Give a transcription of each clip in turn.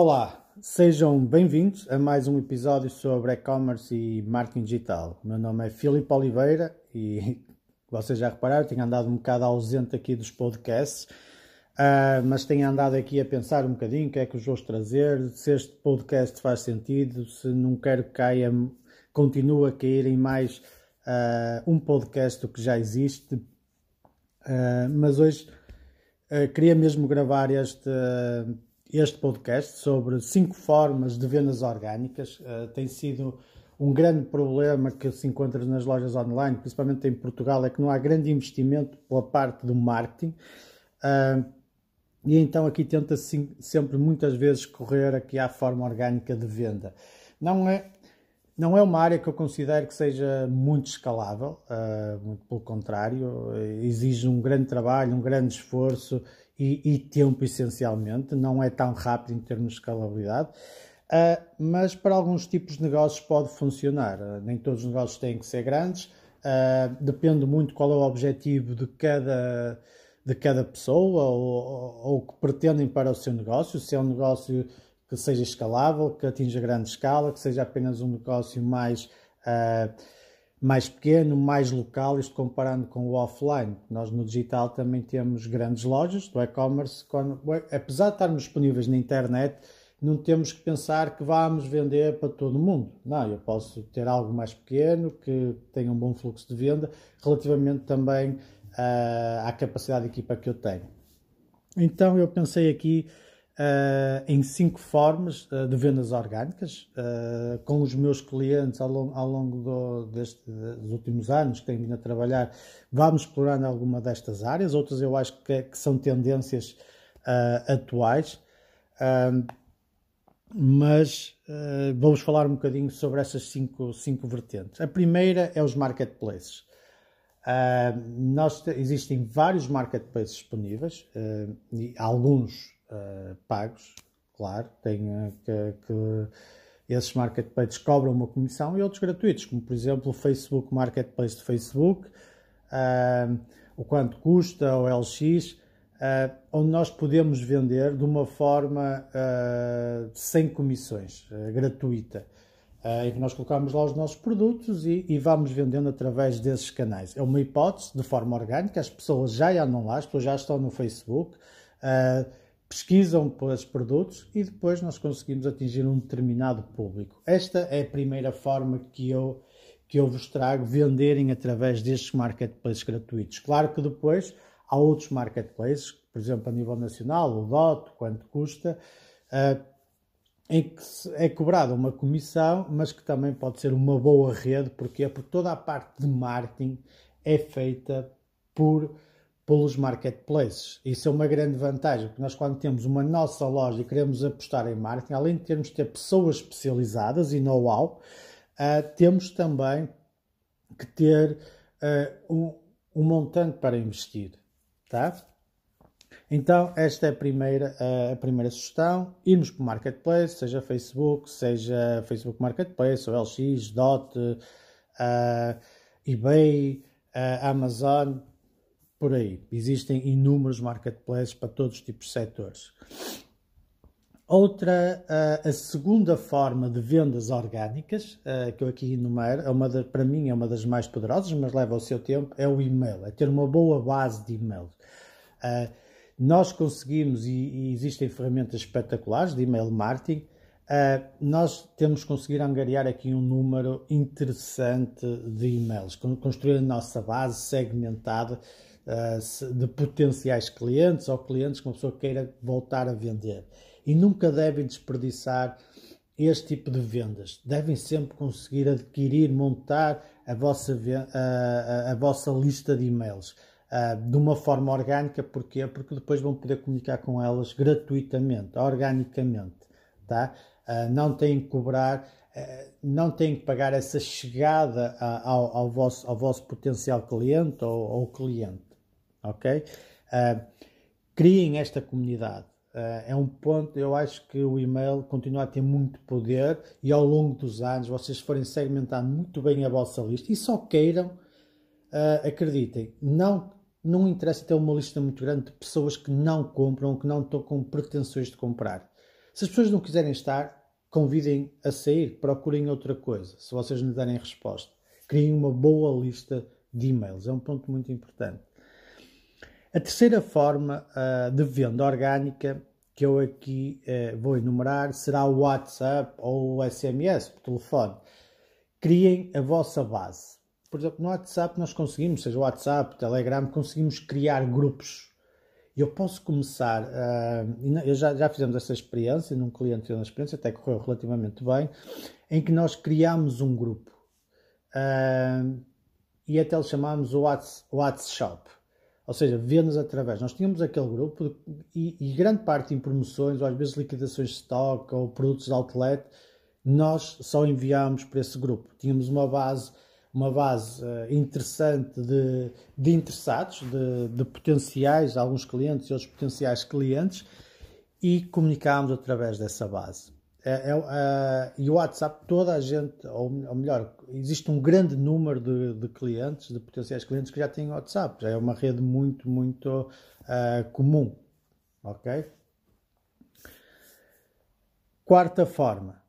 Olá, sejam bem-vindos a mais um episódio sobre e-commerce e marketing digital. O meu nome é Filipe Oliveira e vocês já repararam, tenho andado um bocado ausente aqui dos podcasts, uh, mas tenho andado aqui a pensar um bocadinho o que é que os vou trazer, se este podcast faz sentido, se não quero que caia, continue a cair em mais uh, um podcast do que já existe. Uh, mas hoje queria mesmo gravar este este podcast sobre cinco formas de vendas orgânicas. Uh, tem sido um grande problema que se encontra nas lojas online, principalmente em Portugal, é que não há grande investimento pela parte do marketing. Uh, e então aqui tenta-se sempre muitas vezes correr aqui à forma orgânica de venda. Não é, não é uma área que eu considero que seja muito escalável, uh, muito pelo contrário, exige um grande trabalho, um grande esforço e, e, tempo essencialmente, não é tão rápido em termos de escalabilidade, uh, mas para alguns tipos de negócios pode funcionar. Uh, nem todos os negócios têm que ser grandes, uh, depende muito qual é o objetivo de cada, de cada pessoa ou, o que pretendem para o seu negócio, se é um negócio que seja escalável, que atinja grande escala, que seja apenas um negócio mais mais pequeno, mais local, isto comparando com o offline. Nós no digital também temos grandes lojas do e-commerce, apesar de estarmos disponíveis na internet, não temos que pensar que vamos vender para todo mundo. Não, eu posso ter algo mais pequeno, que tenha um bom fluxo de venda, relativamente também uh, à capacidade de equipa que eu tenho. Então eu pensei aqui uh, em cinco formas uh, de vendas orgânicas uh, com os meus clientes ao longo, ao longo do, deste, dos últimos anos que tenho vindo a trabalhar. Vamos explorando alguma destas áreas, outras eu acho que, que são tendências atuais. mas vamos falar um bocadinho sobre essas cinco, cinco vertentes. A primeira é os marketplaces. Uh, nós, existem vários marketplaces disponíveis, uh, alguns uh, pagos, claro, tem uh, que, que, esses marketplaces cobram uma comissão e outros gratuitos, como por exemplo o Facebook Marketplace de Facebook, uh, o quanto custa, o LX, onde nós podemos vender de uma forma sem comissões, gratuita. em que nós colocamos lá os nossos produtos e, e, vamos vendendo através desses canais. É uma hipótese de forma orgânica, as pessoas já andam lá, as pessoas já estão no Facebook, uh, pesquisam pelos produtos e depois nós conseguimos atingir um determinado público. Esta é a primeira forma que eu, que eu vos trago, venderem através destes marketplaces gratuitos. Claro que depois há outros marketplaces, por exemplo, a nível nacional, o DOT, quanto custa, uh, em que é cobrada uma comissão, mas que também pode ser uma boa rede, porque Porque toda a parte de marketing é feita por pelos marketplaces. Isso é uma grande vantagem, porque nós quando temos uma nossa loja e queremos apostar em marketing, além de termos de ter pessoas especializadas e know-how, uh, temos também que ter uh, um, um, montante para investir, tá? Então, esta é a primeira, uh, a primeira sugestão. Irmos para o Marketplace, seja Facebook, seja Facebook Marketplace, ou LX, Dot, eBay, Amazon, por aí. Existem inúmeros marketplaces para todos os tipos de setores. Outra, a segunda forma de vendas orgânicas, que eu aqui enumero, é uma de, para mim é uma das mais poderosas, mas leva o seu tempo, é o e-mail, é ter uma boa base de e-mail. Nós conseguimos, e, existem ferramentas espetaculares de e-mail marketing, nós temos que conseguir angariar aqui um número interessante de e-mails, construir a nossa base segmentada eh, de potenciais clientes ou clientes que uma pessoa queira voltar a vender. E nunca devem desperdiçar este tipo de vendas. Devem sempre conseguir adquirir, montar a vossa, a, a, a vossa lista de e-mails. Uh, de uma forma orgânica, porquê? Porque depois vão poder comunicar com elas gratuitamente, organicamente, tá? Uh, não têm que cobrar, não têm que pagar essa chegada ao, ao, vosso, ao vosso potencial cliente ou, ou cliente ok? Uh, criem esta comunidade. Uh, é um ponto, eu acho que o e-mail continua a ter muito poder e ao longo dos anos vocês forem segmentando muito bem a vossa lista e só queiram, uh, acreditem, não, não interessa ter uma lista muito grande de pessoas que não compram, que não estão com pretensões de comprar. Se as pessoas não quiserem estar, convidem a sair, procurem outra coisa. Se vocês não derem resposta, criem uma boa lista de e-mails. É um ponto muito importante. A terceira forma uh, de venda orgânica que eu aqui uh, vou enumerar será o WhatsApp ou o SMS por telefone. Criem a vossa base. Por exemplo, no WhatsApp nós conseguimos, seja o WhatsApp, o Telegram, conseguimos criar grupos. Eu posso começar, uh, eu já, já fizemos essa experiência num cliente uma experiência, até correu relativamente bem, em que nós criámos um grupo uh, e até lhe chamámos o WhatsApp ou seja, vendas através. Nós tínhamos aquele grupo e, e, grande parte em promoções, ou às vezes liquidações de stock ou produtos de outlet, nós só enviámos para esse grupo. Tínhamos uma base, uma base uh, interessante de, de interessados, de, de, potenciais, alguns clientes e outros potenciais clientes, e comunicámos através dessa base. É, é, é, e o WhatsApp, toda a gente, ou, ou melhor, existe um grande número de, de, clientes, de potenciais clientes que já têm WhatsApp. Já é uma rede muito, muito uh, comum. Ok? Quarta forma,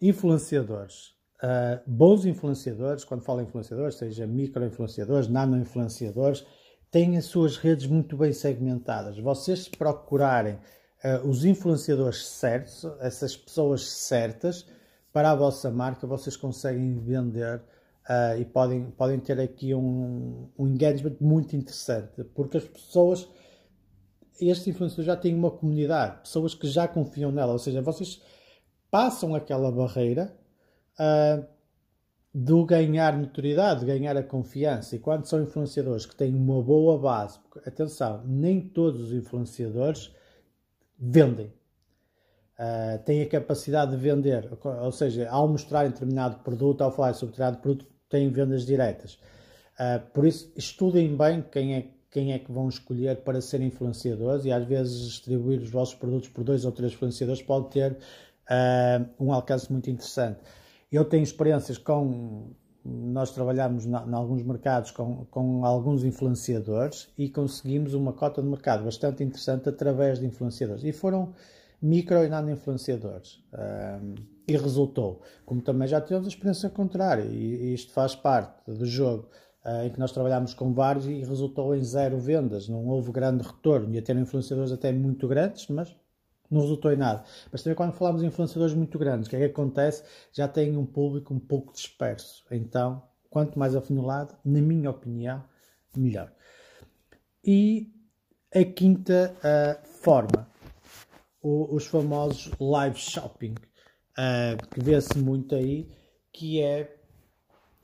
influenciadores. Uh, bons influenciadores, quando falo influenciadores, seja micro-influenciadores, nano-influenciadores, têm as suas redes muito bem segmentadas. Vocês, procurarem uh, os influenciadores certos, essas pessoas certas, para a vossa marca, vocês conseguem vender uh, e podem, podem ter aqui um, um engagement muito interessante, porque as pessoas, estes influenciadores já têm uma comunidade, pessoas que já confiam nela, ou seja, vocês passam aquela barreira uh, do ganhar notoriedade, de ganhar a confiança. E quando são influenciadores que têm uma boa base, atenção, nem todos os influenciadores vendem. Uh, têm a capacidade de vender, ou seja, ao mostrar determinado produto, ao falar sobre determinado produto, têm vendas diretas. Uh, por isso, estudem bem quem é, quem é que vão escolher para ser influenciadores e às vezes distribuir os vossos produtos por dois ou três influenciadores pode ter uh, um alcance muito interessante. Eu tenho experiências com nós trabalhamos em alguns mercados com, com alguns influenciadores e conseguimos uma cota de mercado bastante interessante através de influenciadores. E foram micro e nano influenciadores. Um, e resultou. Como também já tivemos a experiência contrária, e, e isto faz parte do jogo. Uh, em que nós trabalhámos com vários e resultou em zero vendas, não houve grande retorno. Ia ter influenciadores até muito grandes, mas não resultou em nada. Mas também quando falamos de influenciadores muito grandes, o que é que acontece? Já tem um público um pouco disperso. Então, quanto mais afunilado, na minha opinião, melhor. E a quinta uh, forma, o, os famosos live shopping, uh, que vê-se muito aí, que é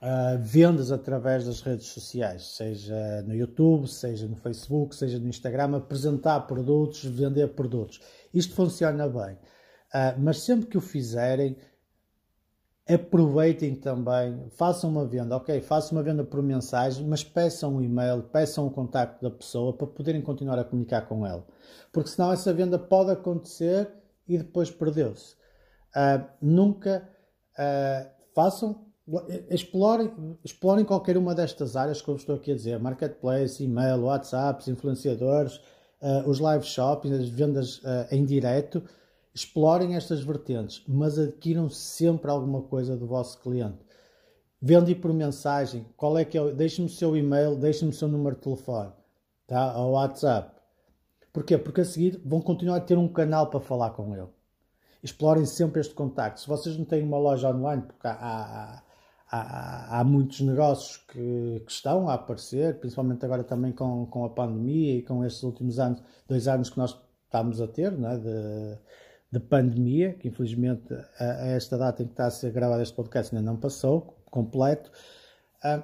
uh, vendas através das redes sociais, seja no YouTube, seja no Facebook, seja no Instagram, apresentar produtos, vender produtos. Isto funciona bem, uh, mas sempre que o fizerem, aproveitem também, façam uma venda, ok, façam uma venda por mensagem, mas peçam um e-mail, peçam o contacto da pessoa para poderem continuar a comunicar com ela. Porque senão essa venda pode acontecer e depois perdeu-se. Uh, nunca uh, façam explorem, explorem qualquer uma destas áreas que eu estou aqui a dizer: marketplace, e-mail, WhatsApps, influenciadores, uh, os live shopping, as vendas uh, em direto. Explorem estas vertentes, mas adquiram sempre alguma coisa do vosso cliente. Vende por mensagem, qual é que é? Deixe-me o seu e-mail, deixe-me o seu número de telefone, tá? Ou WhatsApp. Porquê? Porque a seguir vão continuar a ter um canal para falar com ele. Explorem sempre este contacto. Se vocês não têm uma loja online, porque há, há há, há muitos negócios que, que, estão a aparecer, principalmente agora também com, com a pandemia e com estes últimos anos, dois anos que nós estamos a ter, é? de, de pandemia, que infelizmente a, a, esta data em que está a ser gravado este podcast ainda não passou, completo, uh,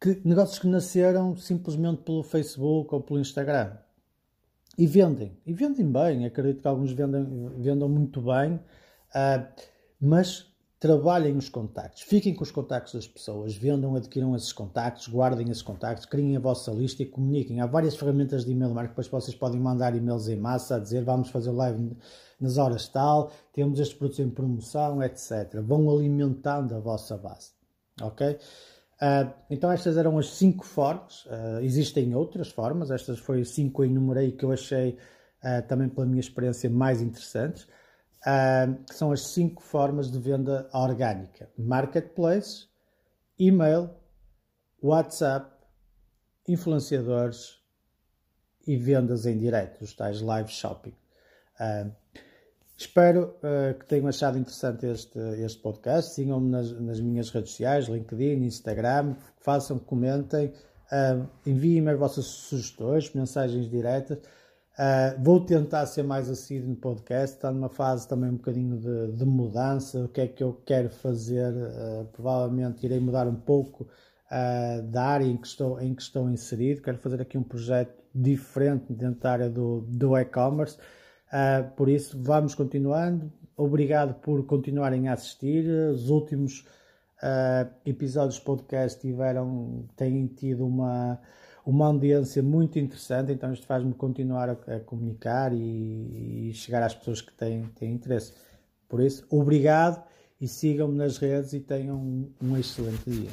que, negócios que nasceram simplesmente pelo Facebook ou pelo Instagram. E vendem, e vendem bem, acredito que alguns vendem, vendam muito bem, uh, mas trabalhem os contactos, fiquem com os contactos das pessoas, vendam, adquiram esses contactos, guardem esses contactos, criem a vossa lista e comuniquem. Há várias ferramentas de e-mail marketing, depois vocês podem mandar e-mails em massa a dizer vamos fazer live nas horas tal, temos estes produtos em promoção, etc. Vão alimentando a vossa base, ok? Uh, então estas eram as cinco formas, uh, existem outras formas, estas foram cinco que enumerei que eu achei uh, também pela minha experiência mais interessantes. Que são as cinco formas de venda orgânica: marketplace, e-mail, WhatsApp, influenciadores e vendas em direto, os tais live shopping. Uh, espero uh, que tenham achado interessante este, este podcast. Sigam-me nas, nas, minhas redes sociais, LinkedIn, Instagram, façam, comentem, uh, enviem-me as vossas sugestões, mensagens diretas. Uh, vou tentar ser mais assíduo no podcast, está numa fase também um bocadinho de, de mudança, o que é que eu quero fazer, uh, provavelmente irei mudar um pouco uh, da área em que, estou, em que estou inserido, quero fazer aqui um projeto diferente dentro da área do, do e-commerce, por isso vamos continuando, obrigado por continuarem a assistir, os últimos episódios do podcast tiveram, têm tido uma uma audiência muito interessante, então isto faz-me continuar a, a comunicar e, e, chegar às pessoas que têm, têm interesse. Por isso, obrigado e sigam-me nas redes e tenham um, um excelente dia.